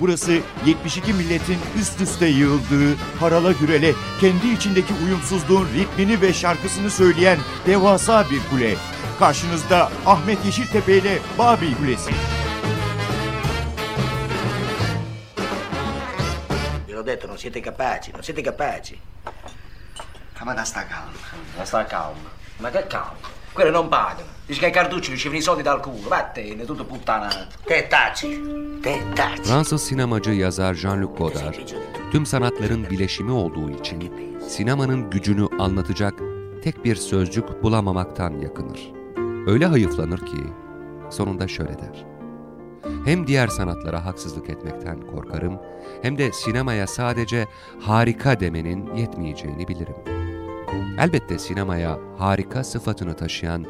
Burası 72 milletin üst üste yığıldığı, harala gürele, kendi içindeki uyumsuzluğun ritmini ve şarkısını söyleyen devasa bir kule. Karşınızda Ahmet Yeşiltepe ile Babil Kulesi. Ve l'ho detto, non siete capaci, non siete capaci. Ma da sta calma. Ma sta calmo. Ma che calmo? Quelli non pagano. Dice che i cartucci ricevono i soldi dal culo. Vattene, tutto puttanato. Te taci. Te taci. Fransız sinemacı yazar Jean-Luc Godard, tüm sanatların bileşimi olduğu için sinemanın gücünü anlatacak tek bir sözcük bulamamaktan yakınır. Öyle hayıflanır ki sonunda şöyle der. Hem diğer sanatlara haksızlık etmekten korkarım, hem de sinemaya sadece harika demenin yetmeyeceğini bilirim. Elbette sinemaya harika sıfatını taşıyan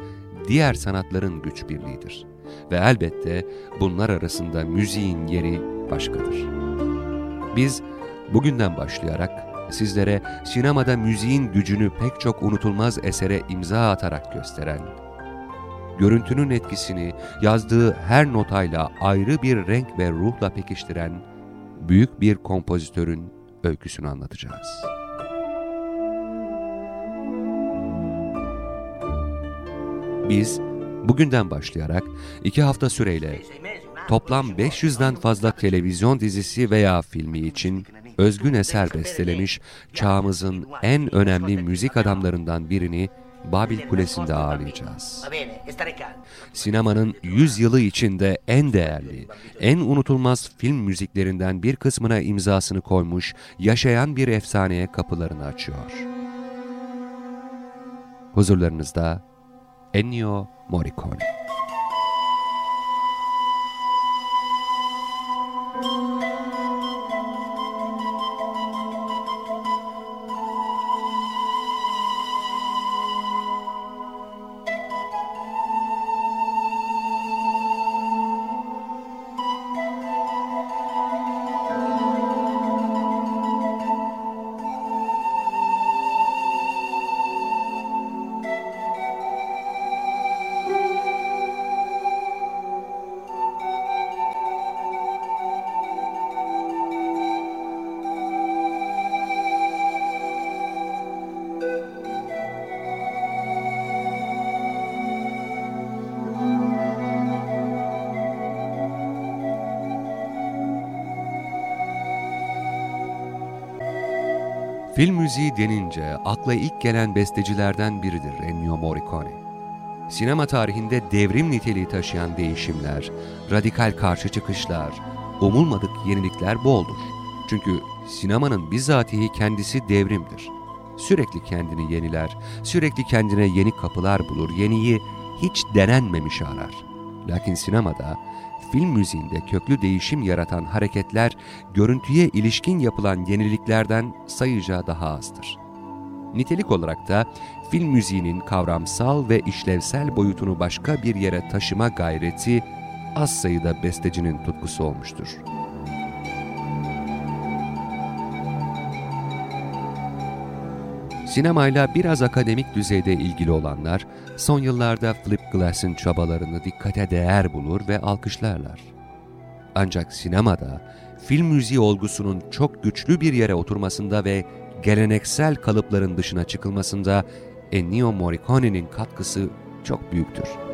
diğer sanatların güç birliğidir. Ve elbette bunlar arasında müziğin yeri başkadır. Biz bugünden başlayarak sizlere sinemada müziğin gücünü pek çok unutulmaz esere imza atarak gösteren, görüntünün etkisini yazdığı her notayla ayrı bir renk ve ruhla pekiştiren büyük bir kompozitörün öyküsünü anlatacağız. Biz bugünden başlayarak iki hafta süreyle toplam 500'den fazla televizyon dizisi veya filmi için özgün eser bestelemiş çağımızın en önemli müzik adamlarından birini Babil Kulesi'nde ağırlayacağız. Sinemanın 100 yılı içinde en değerli, en unutulmaz film müziklerinden bir kısmına imzasını koymuş, yaşayan bir efsaneye kapılarını açıyor. Huzurlarınızda Ennio Morricone. Film müziği denince akla ilk gelen bestecilerden biridir Ennio Morricone. Sinema tarihinde devrim niteliği taşıyan değişimler, radikal karşı çıkışlar, umulmadık yenilikler boldur. Çünkü sinemanın bizatihi kendisi devrimdir. Sürekli kendini yeniler, sürekli kendine yeni kapılar bulur, yeniyi hiç denenmemiş arar. Lakin sinemada film müziğinde köklü değişim yaratan hareketler, görüntüye ilişkin yapılan yeniliklerden sayıca daha azdır. Nitelik olarak da film müziğinin kavramsal ve işlevsel boyutunu başka bir yere taşıma gayreti az sayıda bestecinin tutkusu olmuştur. Sinemayla biraz akademik düzeyde ilgili olanlar, son yıllarda Philip Glass'ın çabalarını dikkate değer bulur ve alkışlarlar. Ancak sinemada, film müziği olgusunun çok güçlü bir yere oturmasında ve geleneksel kalıpların dışına çıkılmasında Ennio Morricone'nin katkısı çok büyüktür.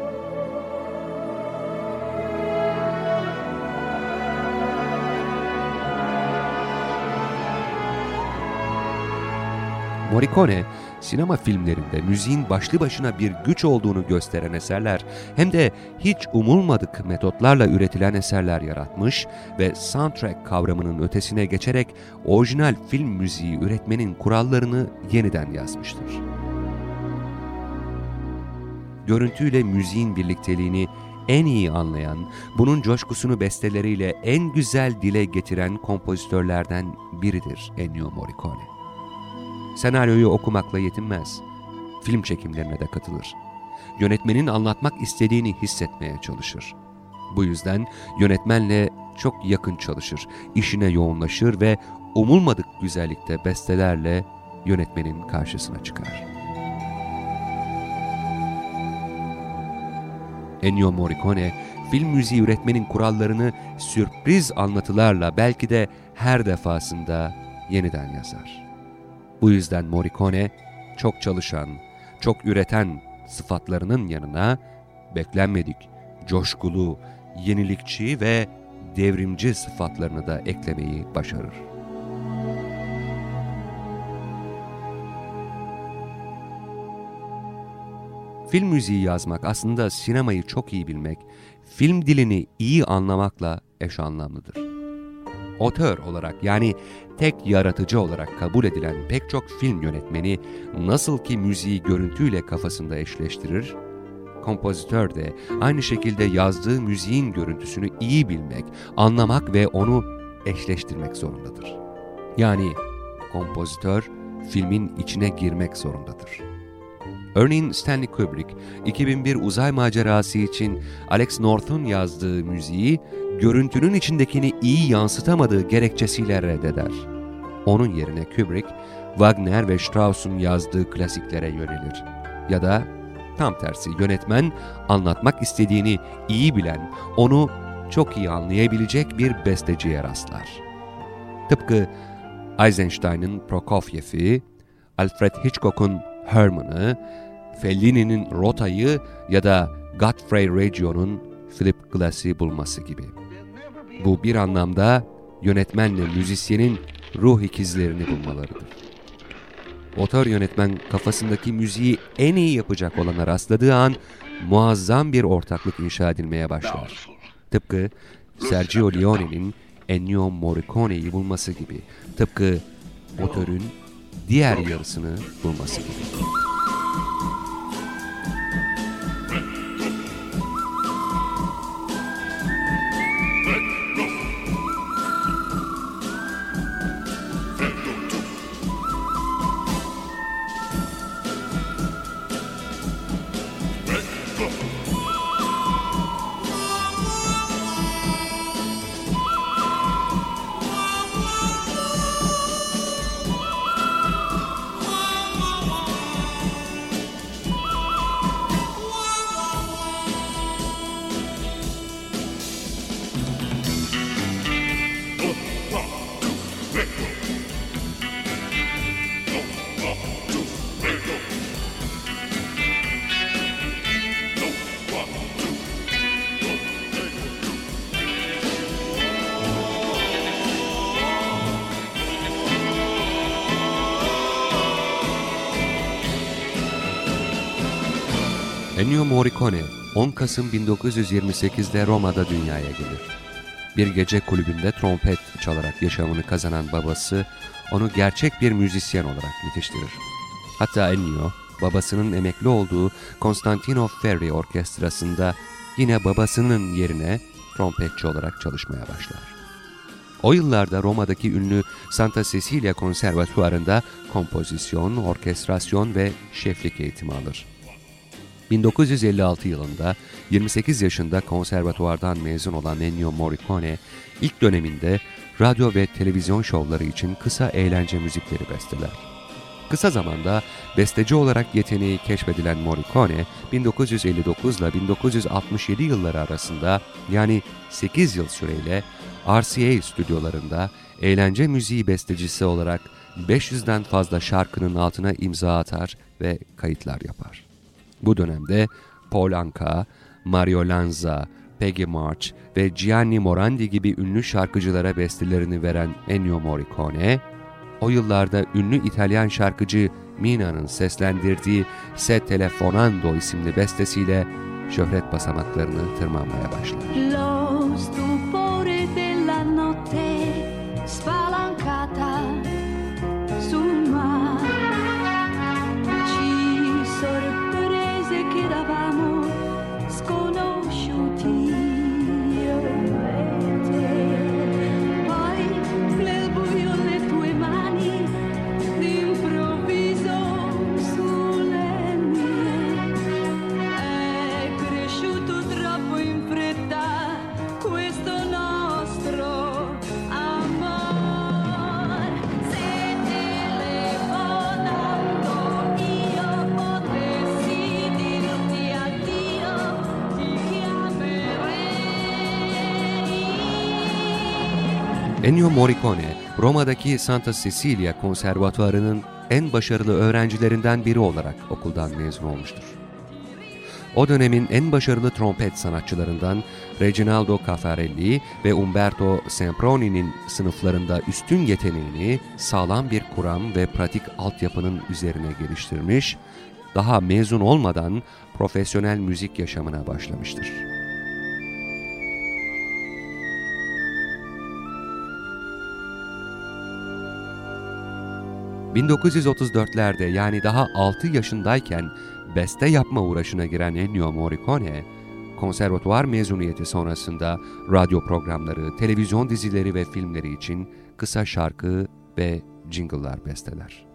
Morricone, sinema filmlerinde müziğin başlı başına bir güç olduğunu gösteren eserler hem de hiç umulmadık metotlarla üretilen eserler yaratmış ve soundtrack kavramının ötesine geçerek orijinal film müziği üretmenin kurallarını yeniden yazmıştır. Görüntüyle müziğin birlikteliğini en iyi anlayan, bunun coşkusunu besteleriyle en güzel dile getiren kompozitörlerden biridir Ennio Morricone. Senaryoyu okumakla yetinmez. Film çekimlerine de katılır. Yönetmenin anlatmak istediğini hissetmeye çalışır. Bu yüzden yönetmenle çok yakın çalışır, işine yoğunlaşır ve umulmadık güzellikte bestelerle yönetmenin karşısına çıkar. Ennio Morricone, film müziği üretmenin kurallarını sürpriz anlatılarla belki de her defasında yeniden yazar. Bu yüzden Morricone çok çalışan, çok üreten sıfatlarının yanına beklenmedik, coşkulu, yenilikçi ve devrimci sıfatlarını da eklemeyi başarır. Film müziği yazmak aslında sinemayı çok iyi bilmek, film dilini iyi anlamakla eş anlamlıdır. Otör olarak yani tek yaratıcı olarak kabul edilen pek çok film yönetmeni nasıl ki müziği görüntüyle kafasında eşleştirir, kompozitör de aynı şekilde yazdığı müziğin görüntüsünü iyi bilmek, anlamak ve onu eşleştirmek zorundadır. Yani kompozitör filmin içine girmek zorundadır. Örneğin Stanley Kubrick, 2001 uzay macerası için Alex North'un yazdığı müziği, görüntünün içindekini iyi yansıtamadığı gerekçesiyle reddeder. Onun yerine Kubrick, Wagner ve Strauss'un yazdığı klasiklere yönelir. Ya da tam tersi yönetmen, anlatmak istediğini iyi bilen, onu çok iyi anlayabilecek bir besteciye rastlar. Tıpkı Eisenstein'ın Prokofiev'i, Alfred Hitchcock'un Herman'ı, Fellini'nin Rota'yı ya da Godfrey Reggio'nun Philip Glass'i bulması gibi. Bu bir anlamda yönetmenle müzisyenin ruh ikizlerini bulmalarıdır. Otör yönetmen kafasındaki müziği en iyi yapacak olana rastladığı an muazzam bir ortaklık inşa edilmeye başlar. Tıpkı Sergio Leone'nin Ennio Morricone'yi bulması gibi. Tıpkı otörün diğer yarısını bulması gibi. Morricone 10 Kasım 1928'de Roma'da dünyaya gelir. Bir gece kulübünde trompet çalarak yaşamını kazanan babası onu gerçek bir müzisyen olarak yetiştirir. Hatta Ennio, babasının emekli olduğu Constantino Ferri Orkestrası'nda yine babasının yerine trompetçi olarak çalışmaya başlar. O yıllarda Roma'daki ünlü Santa Cecilia Konservatuvarı'nda kompozisyon, orkestrasyon ve şeflik eğitimi alır. 1956 yılında 28 yaşında konservatuvardan mezun olan Ennio Morricone, ilk döneminde radyo ve televizyon şovları için kısa eğlence müzikleri besteler. Kısa zamanda besteci olarak yeteneği keşfedilen Morricone, 1959 ile 1967 yılları arasında yani 8 yıl süreyle RCA stüdyolarında eğlence müziği bestecisi olarak 500'den fazla şarkının altına imza atar ve kayıtlar yapar. Bu dönemde Paul Anka, Mario Lanza, Peggy March ve Gianni Morandi gibi ünlü şarkıcılara bestelerini veren Ennio Morricone, o yıllarda ünlü İtalyan şarkıcı Mina'nın seslendirdiği Se Telefonando isimli bestesiyle şöhret basamaklarını tırmanmaya başlar. Lo Ennio Morricone, Roma'daki Santa Cecilia Konservatuarı'nın en başarılı öğrencilerinden biri olarak okuldan mezun olmuştur. O dönemin en başarılı trompet sanatçılarından Reginaldo Caffarelli ve Umberto Semproni'nin sınıflarında üstün yeteneğini sağlam bir kuram ve pratik altyapının üzerine geliştirmiş, daha mezun olmadan profesyonel müzik yaşamına başlamıştır. ...1934'lerde yani daha 6 yaşındayken beste yapma uğraşına giren Ennio Morricone, konservatuvar mezuniyeti sonrasında radyo programları, televizyon dizileri ve filmleri için kısa şarkı ve jingle'lar besteler.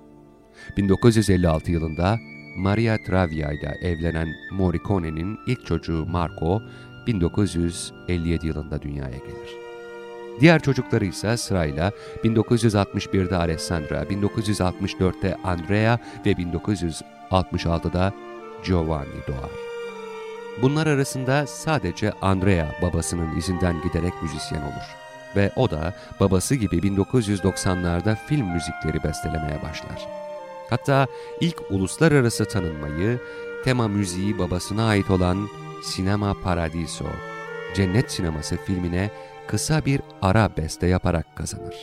1956 yılında Maria Travia ile evlenen Morricone'nin ilk çocuğu Marco 1957 yılında dünyaya gelir. Diğer çocukları ise sırayla 1961'de Alessandra, 1964'te Andrea ve 1966'da Giovanni doğar. Bunlar arasında sadece Andrea babasının izinden giderek müzisyen olur ve o da babası gibi 1990'larda film müzikleri bestelemeye başlar. Hatta ilk uluslararası tanınmayı tema müziği babasına ait olan Sinema Paradiso, Cennet Sineması filmine kısa bir ara beste yaparak kazanır.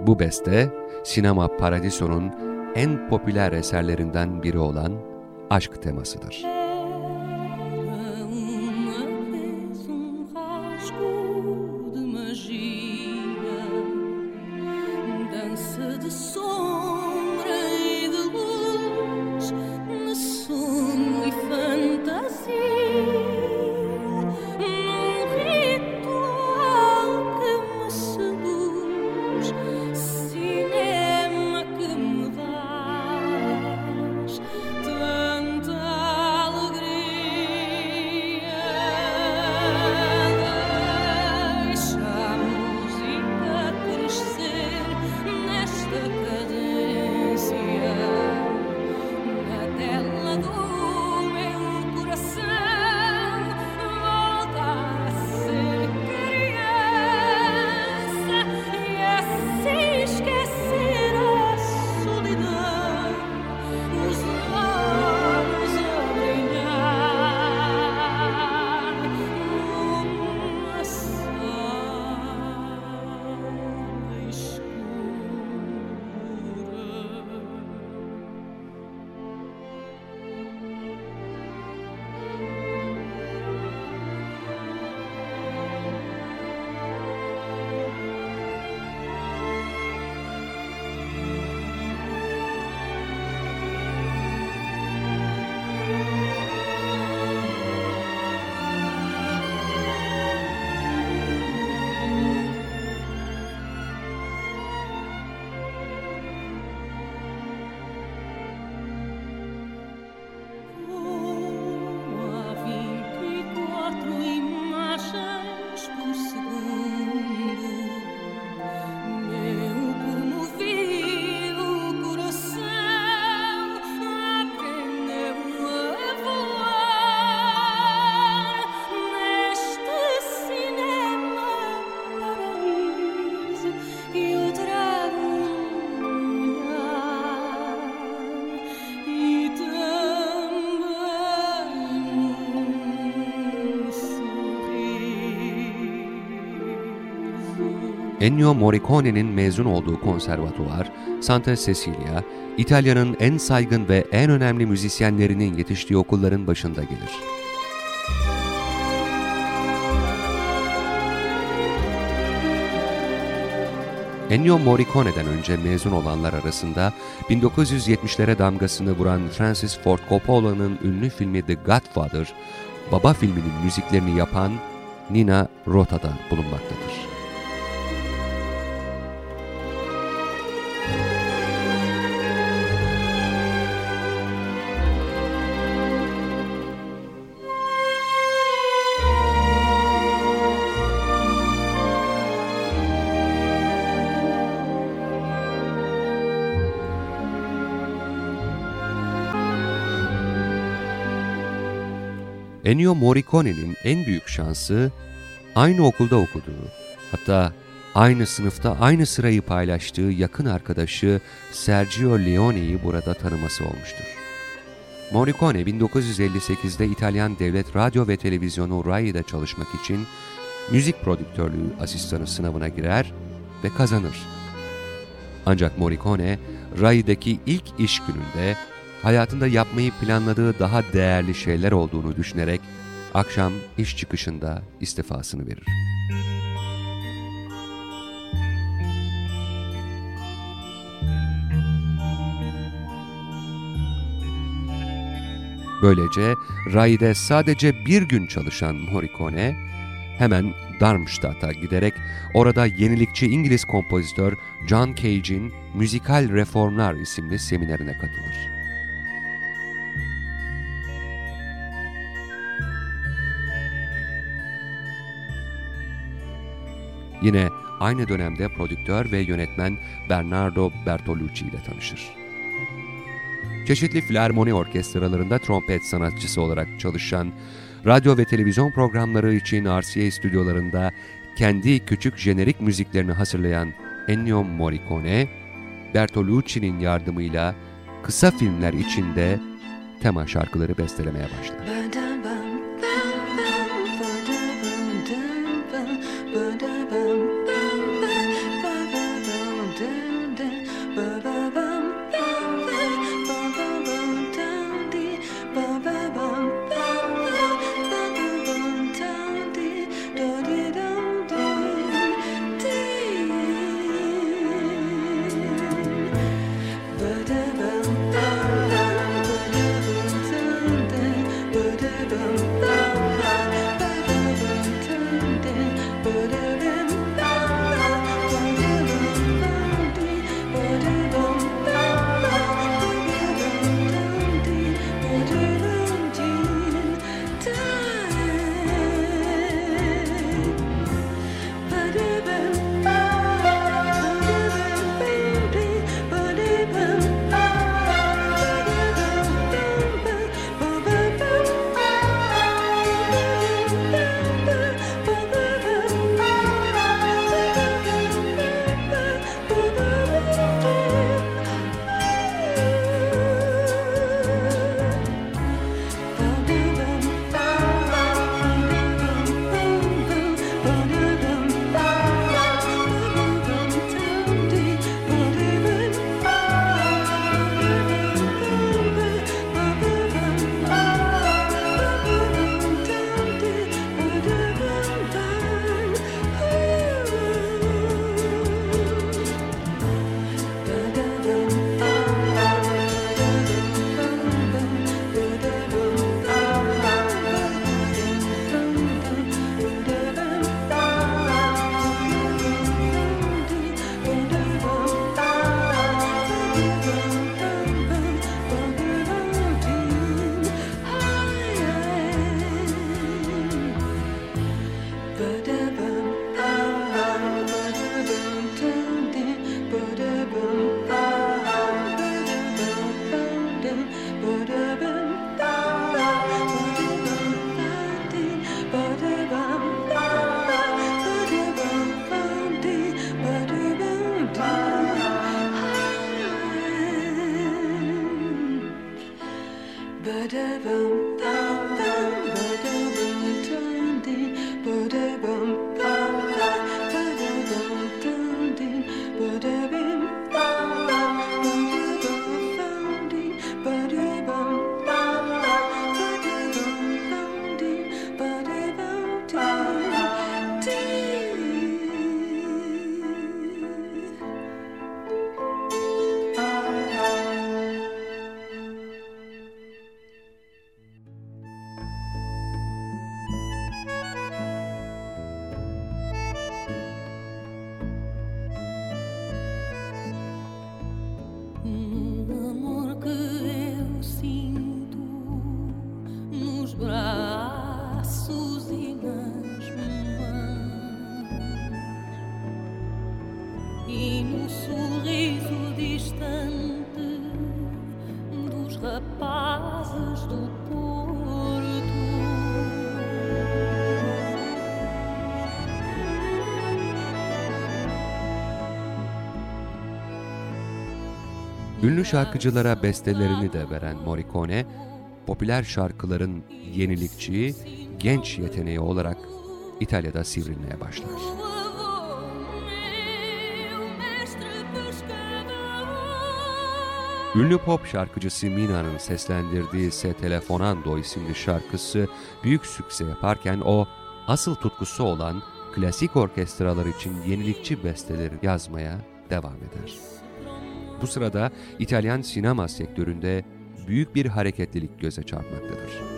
Bu beste, Sinema Paradiso'nun en popüler eserlerinden biri olan aşk temasıdır. Ennio Morricone'nin mezun olduğu konservatuvar, Santa Cecilia, İtalya'nın en saygın ve en önemli müzisyenlerinin yetiştiği okulların başında gelir. Ennio Morricone'den önce mezun olanlar arasında 1970'lere damgasını vuran Francis Ford Coppola'nın ünlü filmi The Godfather, Baba filminin müziklerini yapan Nina Rota da bulunmaktadır. Ennio Morricone'nin en büyük şansı aynı okulda okuduğu, hatta aynı sınıfta aynı sırayı paylaştığı yakın arkadaşı Sergio Leone'yi burada tanıması olmuştur. Morricone 1958'de İtalyan Devlet Radyo ve Televizyonu RAI'de çalışmak için müzik prodüktörlüğü asistanı sınavına girer ve kazanır. Ancak Morricone, RAI'deki ilk iş gününde hayatında yapmayı planladığı daha değerli şeyler olduğunu düşünerek akşam iş çıkışında istifasını verir. Böylece RAI'de sadece bir gün çalışan Morricone, hemen Darmstadt'a giderek orada yenilikçi İngiliz kompozitör John Cage'in Müzikal Reformlar isimli seminerine katılır. Yine aynı dönemde prodüktör ve yönetmen Bernardo Bertolucci ile tanışır. Çeşitli filarmoni orkestralarında trompet sanatçısı olarak çalışan, radyo ve televizyon programları için RCA stüdyolarında kendi küçük jenerik müziklerini hazırlayan Ennio Morricone, Bertolucci'nin yardımıyla kısa filmler içinde tema şarkıları bestelemeye başlar. ba da bum Ünlü şarkıcılara bestelerini de veren Morricone, popüler şarkıların yenilikçi, genç yeteneği olarak İtalya'da sivrilmeye başlar. Ünlü pop şarkıcısı Mina'nın seslendirdiği Se Telefonando isimli şarkısı büyük sükse yaparken o, asıl tutkusu olan klasik orkestralar için yenilikçi besteleri yazmaya devam eder. Bu sırada İtalyan sinema sektöründe büyük bir hareketlilik göze çarpmaktadır.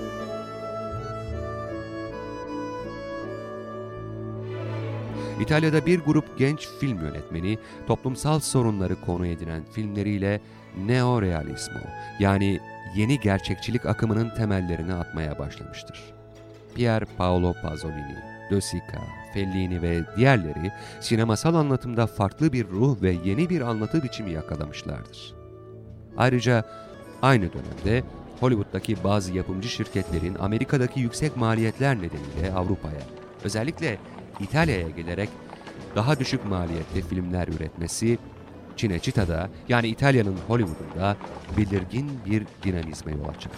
İtalya'da bir grup genç film yönetmeni toplumsal sorunları konu edinen filmleriyle neorealismo yani yeni gerçekçilik akımının temellerini atmaya başlamıştır. Pier Paolo Pasolini, De Sica, Fellini ve diğerleri sinemasal anlatımda farklı bir ruh ve yeni bir anlatı biçimi yakalamışlardır. Ayrıca aynı dönemde Hollywood'daki bazı yapımcı şirketlerin Amerika'daki yüksek maliyetler nedeniyle Avrupa'ya, özellikle İtalya'ya gelerek daha düşük maliyetli filmler üretmesi, Cinecitta'da yani İtalya'nın Hollywood'unda belirgin bir dinamizme yol açar.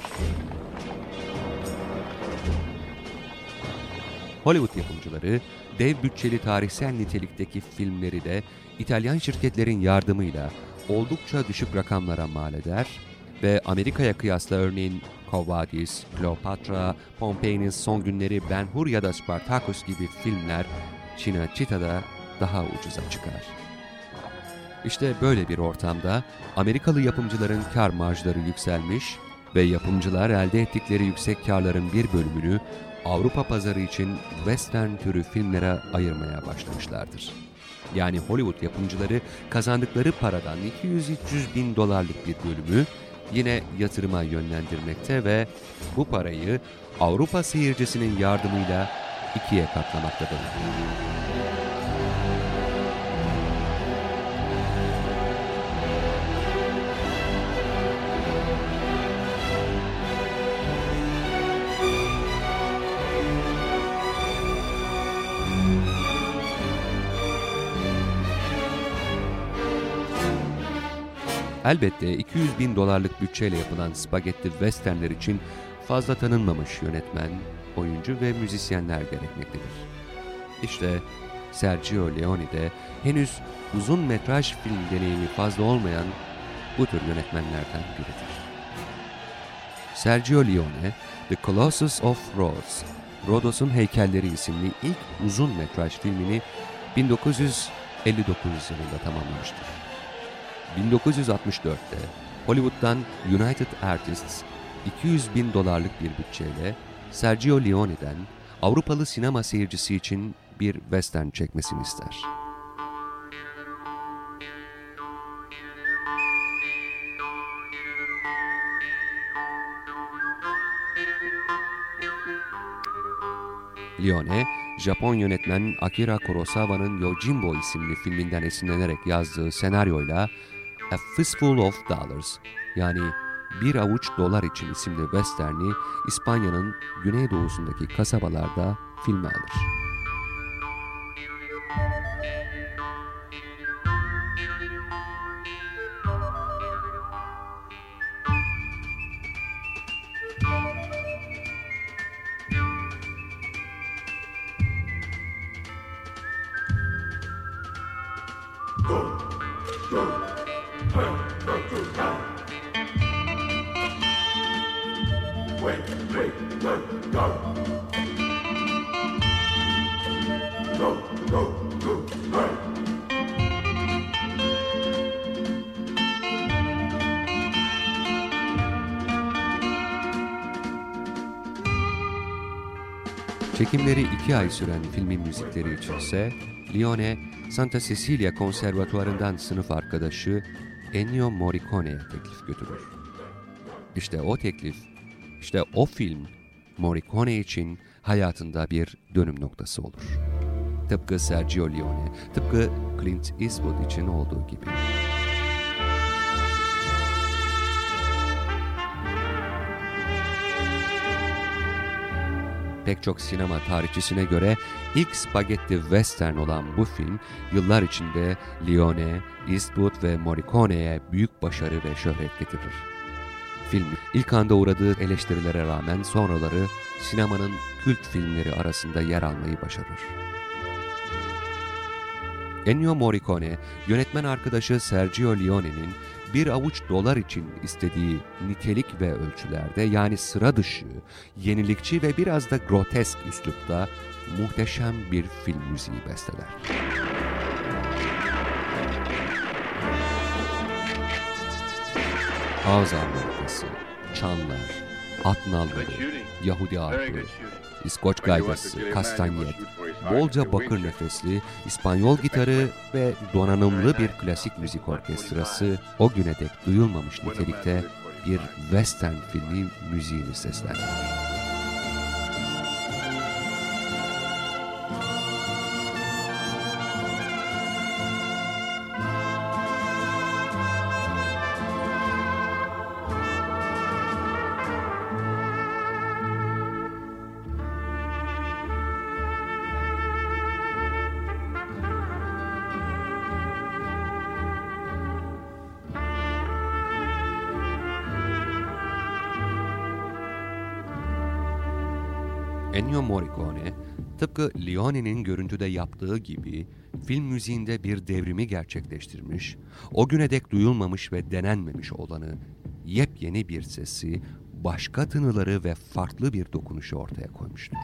Hollywood yapımcıları dev bütçeli tarihsel nitelikteki filmleri de İtalyan şirketlerin yardımıyla oldukça düşük rakamlara mal eder ve Amerika'ya kıyasla örneğin Kovadis, Kleopatra, Pompei'nin son günleri Ben Hur ya da Spartacus gibi filmler Cinecitta'da daha ucuza çıkar. İşte böyle bir ortamda Amerikalı yapımcıların kar marjları yükselmiş ve yapımcılar elde ettikleri yüksek karların bir bölümünü Avrupa pazarı için western türü filmlere ayırmaya başlamışlardır. Yani Hollywood yapımcıları kazandıkları paradan 200-300 bin dolarlık bir bölümü yine yatırıma yönlendirmekte ve bu parayı Avrupa seyircisinin yardımıyla ikiye katlamaktadır. Elbette 200 bin dolarlık bütçeyle yapılan spagetti westernler için fazla tanınmamış yönetmen, oyuncu ve müzisyenler gerekmektedir. İşte Sergio Leone de henüz uzun metraj film deneyimi fazla olmayan bu tür yönetmenlerden biridir. Sergio Leone, The Colossus of Rhodes, Rodos'un Heykelleri isimli ilk uzun metraj filmini 1959 yılında tamamlamıştır. 1964'te Hollywood'dan United Artists 200 bin dolarlık bir bütçeyle Sergio Leone'den Avrupalı sinema seyircisi için bir western çekmesini ister. Leone, Japon yönetmen Akira Kurosawa'nın Yojimbo isimli filminden esinlenerek yazdığı senaryoyla A Fistful of Dollars yani Bir Avuç Dolar için isimli westerni İspanya'nın güneydoğusundaki kasabalarda filme alır. Çekimleri iki ay süren filmin müzikleri içinse Lione, Santa Cecilia Konservatuvarı'ndan sınıf arkadaşı Ennio Morricone'ye teklif götürür. İşte o teklif, işte o film Morricone için hayatında bir dönüm noktası olur. Tıpkı Sergio Leone, tıpkı Clint Eastwood için olduğu gibi. Pek çok sinema tarihçisine göre ilk spagetti western olan bu film yıllar içinde Leone, Eastwood ve Morricone'ye büyük başarı ve şöhret getirir. Film ilk anda uğradığı eleştirilere rağmen sonraları sinemanın kült filmleri arasında yer almayı başarır. Ennio Morricone, yönetmen arkadaşı Sergio Leone'nin bir avuç dolar için istediği nitelik ve ölçülerde yani sıra dışı, yenilikçi ve biraz da grotesk üslupta muhteşem bir film müziği besteler. Ağız armonikası, çanlar, at nalları, Yahudi arpı, İskoç gaydası, kastanyet, bolca bakır nefesli, İspanyol gitarı ve donanımlı bir klasik müzik orkestrası o güne dek duyulmamış nitelikte bir western filmi müziğini seslendirdi. Ennio Morricone, tıpkı Leone'nin görüntüde yaptığı gibi film müziğinde bir devrimi gerçekleştirmiş, o güne dek duyulmamış ve denenmemiş olanı yepyeni bir sesi, başka tınıları ve farklı bir dokunuşu ortaya koymuştur.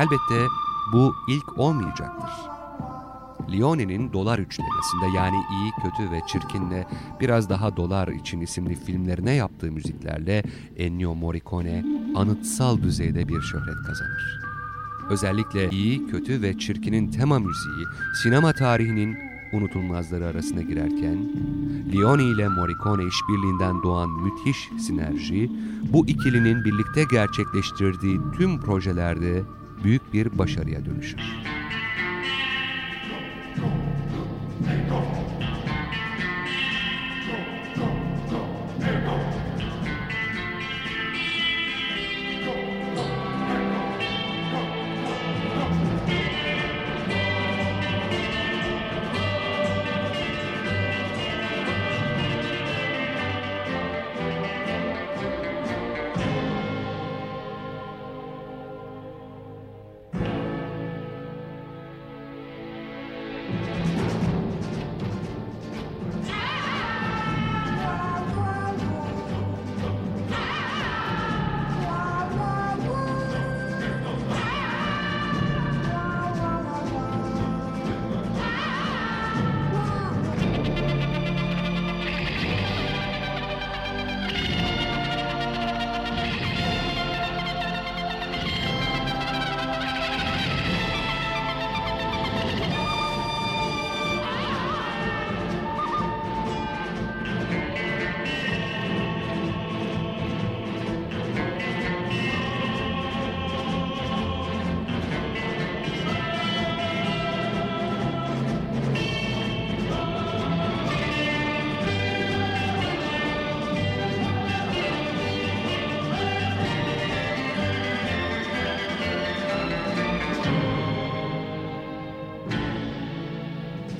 Elbette bu ilk olmayacaktır. Leone'nin Dolar Üçlemesi'nde yani iyi, kötü ve çirkinle biraz daha Dolar için isimli filmlerine yaptığı müziklerle Ennio Morricone anıtsal düzeyde bir şöhret kazanır. Özellikle iyi, kötü ve çirkinin tema müziği sinema tarihinin unutulmazları arasına girerken, Leone ile Morricone işbirliğinden doğan müthiş sinerji, bu ikilinin birlikte gerçekleştirdiği tüm projelerde büyük bir başarıya dönüşür.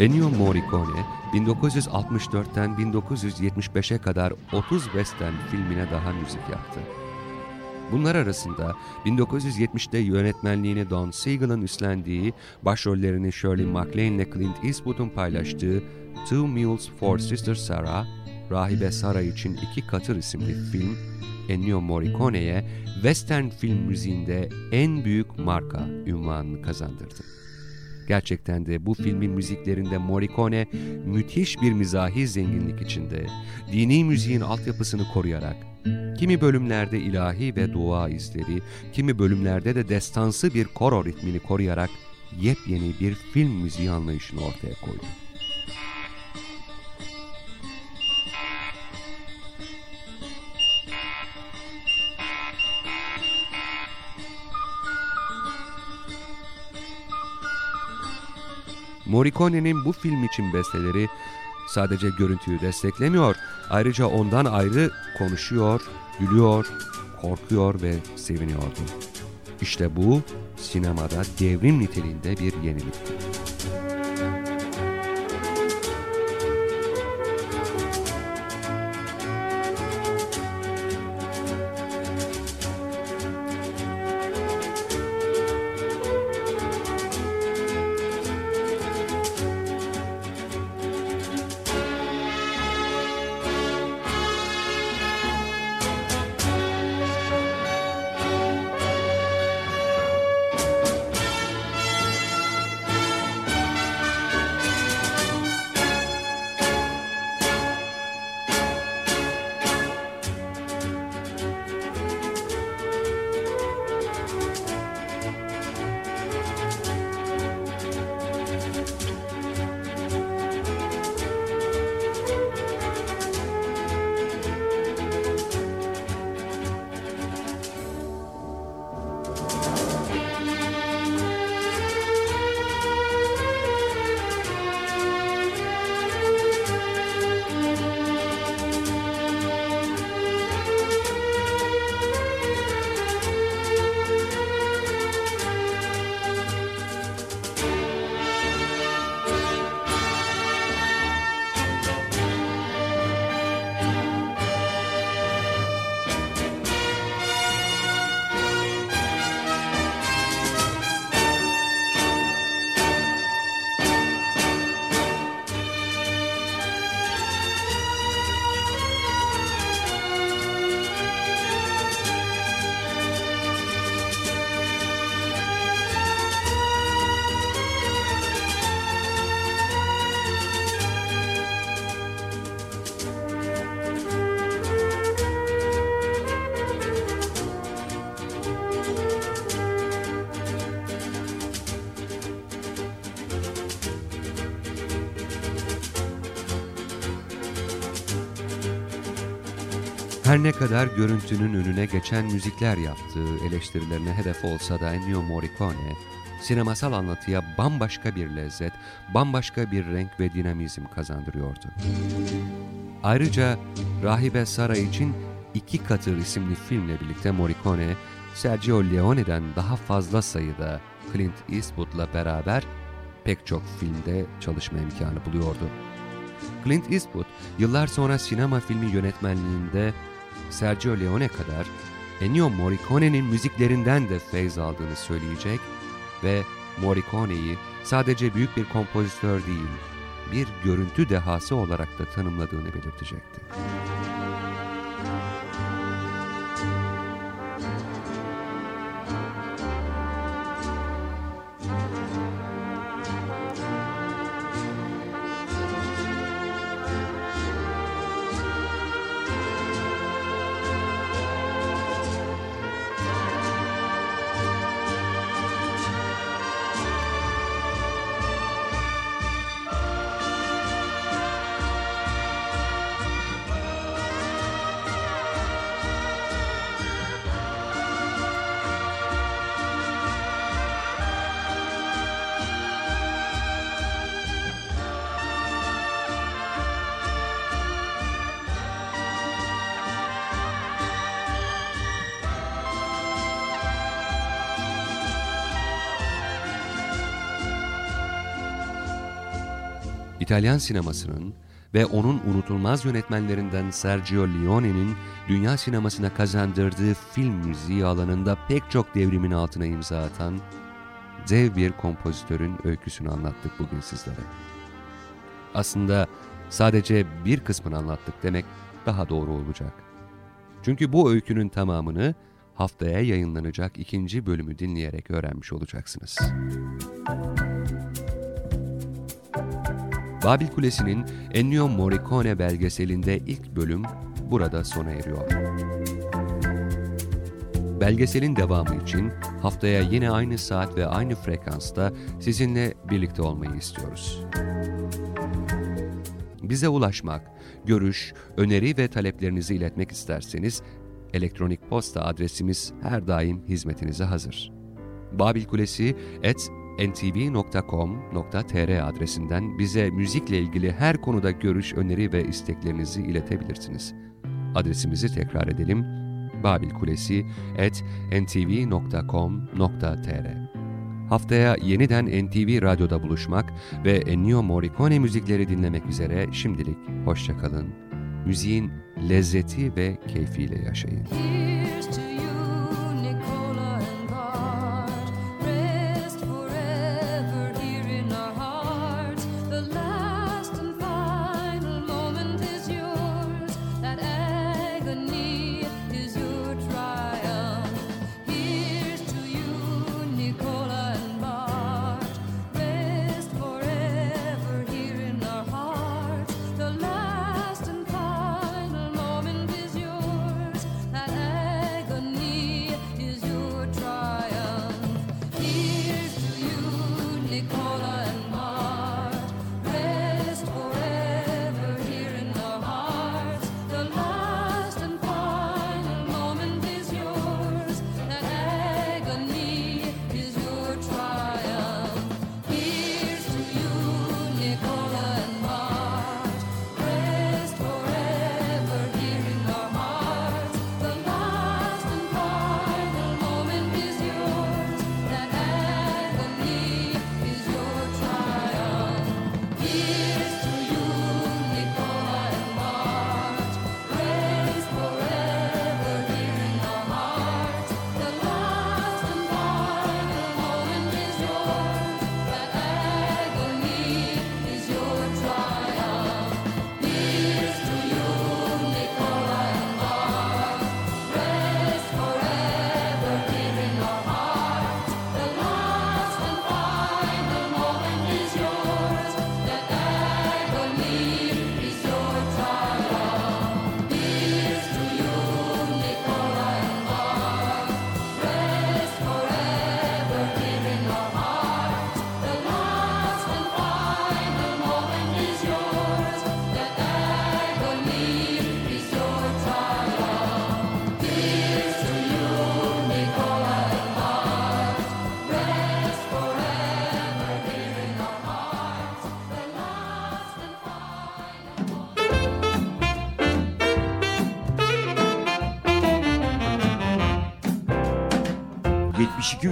Ennio Morricone 1964'ten 1975'e kadar 30 western filmine daha müzik yaptı. Bunlar arasında 1970'te yönetmenliğini Don Siegel'ın üstlendiği, başrollerini Shirley MacLaine ile Clint Eastwood'un paylaştığı Two Mules for Sister Sarah, Rahibe Sarah için iki katır isimli film, Ennio Morricone'ye western film müziğinde en büyük marka ünvanını kazandırdı. Gerçekten de bu filmin müziklerinde Morricone müthiş bir mizahi zenginlik içinde, dini müziğin altyapısını koruyarak, kimi bölümlerde ilahi ve dua izleri, kimi bölümlerde de destansı bir koro ritmini koruyarak yepyeni bir film müziği anlayışını ortaya koydu. Morricone'nin bu film için besteleri sadece görüntüyü desteklemiyor, ayrıca ondan ayrı konuşuyor, gülüyor, korkuyor ve seviniyordu. İşte bu sinemada devrim niteliğinde bir yenilikti. Her ne kadar görüntünün önüne geçen müzikler yaptığı eleştirilerine hedef olsa da Ennio Morricone, sinemasal anlatıya bambaşka bir lezzet, bambaşka bir renk ve dinamizm kazandırıyordu. Ayrıca Rahibe Sara için İki Katır isimli filmle birlikte Morricone, Sergio Leone'den daha fazla sayıda Clint Eastwood'la beraber pek çok filmde çalışma imkanı buluyordu. Clint Eastwood, yıllar sonra sinema filmi yönetmenliğinde Sergio Leone kadar Ennio Morricone'nin müziklerinden de feyz aldığını söyleyecek ve Morricone'yi sadece büyük bir kompozitör değil, bir görüntü dehası olarak da tanımladığını belirtecekti. İtalyan sinemasının ve onun unutulmaz yönetmenlerinden Sergio Leone'nin dünya sinemasına kazandırdığı film müziği alanında pek çok devrimin altına imza atan dev bir kompozitörün öyküsünü anlattık bugün sizlere. Aslında sadece bir kısmını anlattık demek daha doğru olacak. Çünkü bu öykünün tamamını haftaya yayınlanacak ikinci bölümü dinleyerek öğrenmiş olacaksınız. Babil Kulesi'nin Ennio Morricone belgeselinde ilk bölüm burada sona eriyor. Belgeselin devamı için haftaya yine aynı saat ve aynı frekansta sizinle birlikte olmayı istiyoruz. Bize ulaşmak, görüş, öneri ve taleplerinizi iletmek isterseniz elektronik posta adresimiz her daim hizmetinize hazır. Babil Kulesi et ntv.com.tr adresinden bize müzikle ilgili her konuda görüş, öneri ve isteklerinizi iletebilirsiniz. Adresimizi tekrar edelim. babilkulesi.ntv.com.tr Haftaya yeniden NTV Radyo'da buluşmak ve Ennio Morricone müzikleri dinlemek üzere şimdilik hoşçakalın. Müziğin lezzeti ve keyfiyle yaşayın. Müzik